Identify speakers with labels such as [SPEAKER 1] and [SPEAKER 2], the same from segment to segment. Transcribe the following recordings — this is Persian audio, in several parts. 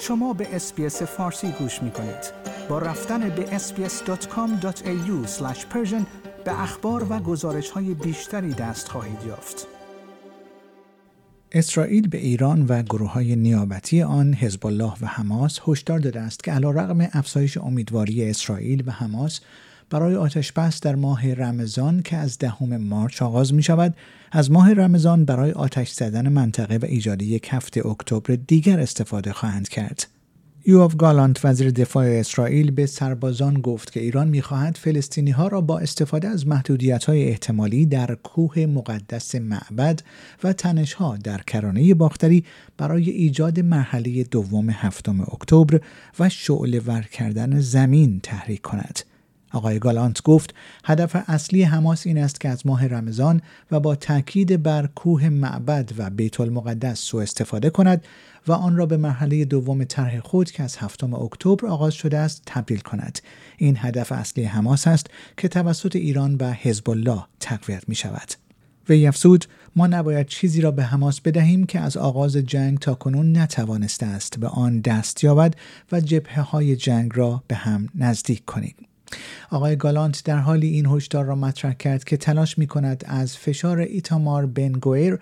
[SPEAKER 1] شما به اسپیس فارسی گوش می کنید. با رفتن به sbs.com.au به اخبار و گزارش های بیشتری دست خواهید یافت. اسرائیل به ایران و گروه های نیابتی آن حزب الله و حماس هشدار داده است که علیرغم افزایش امیدواری اسرائیل و حماس برای آتش بس در ماه رمضان که از دهم مارچ آغاز می شود از ماه رمضان برای آتش زدن منطقه و ایجاد یک هفته اکتبر دیگر استفاده خواهند کرد. یوآف گالانت وزیر دفاع اسرائیل به سربازان گفت که ایران می‌خواهد فلسطینی ها را با استفاده از محدودیت های احتمالی در کوه مقدس معبد و تنش ها در کرانه باختری برای ایجاد مرحله دوم هفتم اکتبر و شعله ور کردن زمین تحریک کند. آقای گالانت گفت هدف اصلی حماس این است که از ماه رمضان و با تاکید بر کوه معبد و بیت المقدس سوء استفاده کند و آن را به مرحله دوم طرح خود که از هفتم اکتبر آغاز شده است تبدیل کند. این هدف اصلی حماس است که توسط ایران و حزب الله تقویت می شود وی افزود ما نباید چیزی را به حماس بدهیم که از آغاز جنگ تا کنون نتوانسته است به آن دست یابد و جبهه های جنگ را به هم نزدیک کنیم. آقای گالانت در حالی این هشدار را مطرح کرد که تلاش می کند از فشار ایتامار بنگویر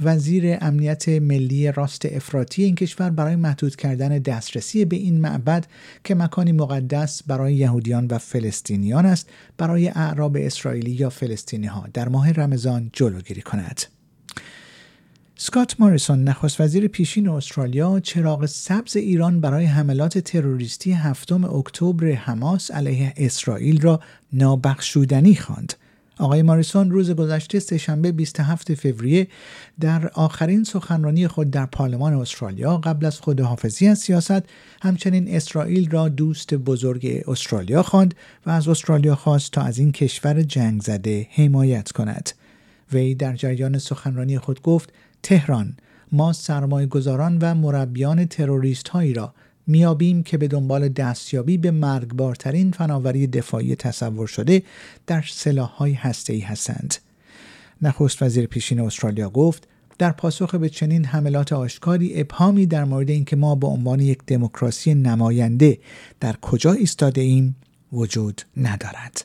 [SPEAKER 1] وزیر امنیت ملی راست افراطی این کشور برای محدود کردن دسترسی به این معبد که مکانی مقدس برای یهودیان و فلسطینیان است برای اعراب اسرائیلی یا فلسطینی ها در ماه رمضان جلوگیری کند. سکات ماریسون نخست وزیر پیشین استرالیا چراغ سبز ایران برای حملات تروریستی هفتم اکتبر حماس علیه اسرائیل را نابخشودنی خواند. آقای ماریسون روز گذشته سهشنبه 27 فوریه در آخرین سخنرانی خود در پارلمان استرالیا قبل از خداحافظی از سیاست همچنین اسرائیل را دوست بزرگ استرالیا خواند و از استرالیا خواست تا از این کشور جنگ زده حمایت کند. وی در جریان سخنرانی خود گفت تهران ما سرمایه گذاران و مربیان تروریست هایی را میابیم که به دنبال دستیابی به مرگبارترین فناوری دفاعی تصور شده در سلاح های ای هستند. نخست وزیر پیشین استرالیا گفت در پاسخ به چنین حملات آشکاری ابهامی در مورد اینکه ما به عنوان یک دموکراسی نماینده در کجا ایستاده ایم وجود ندارد.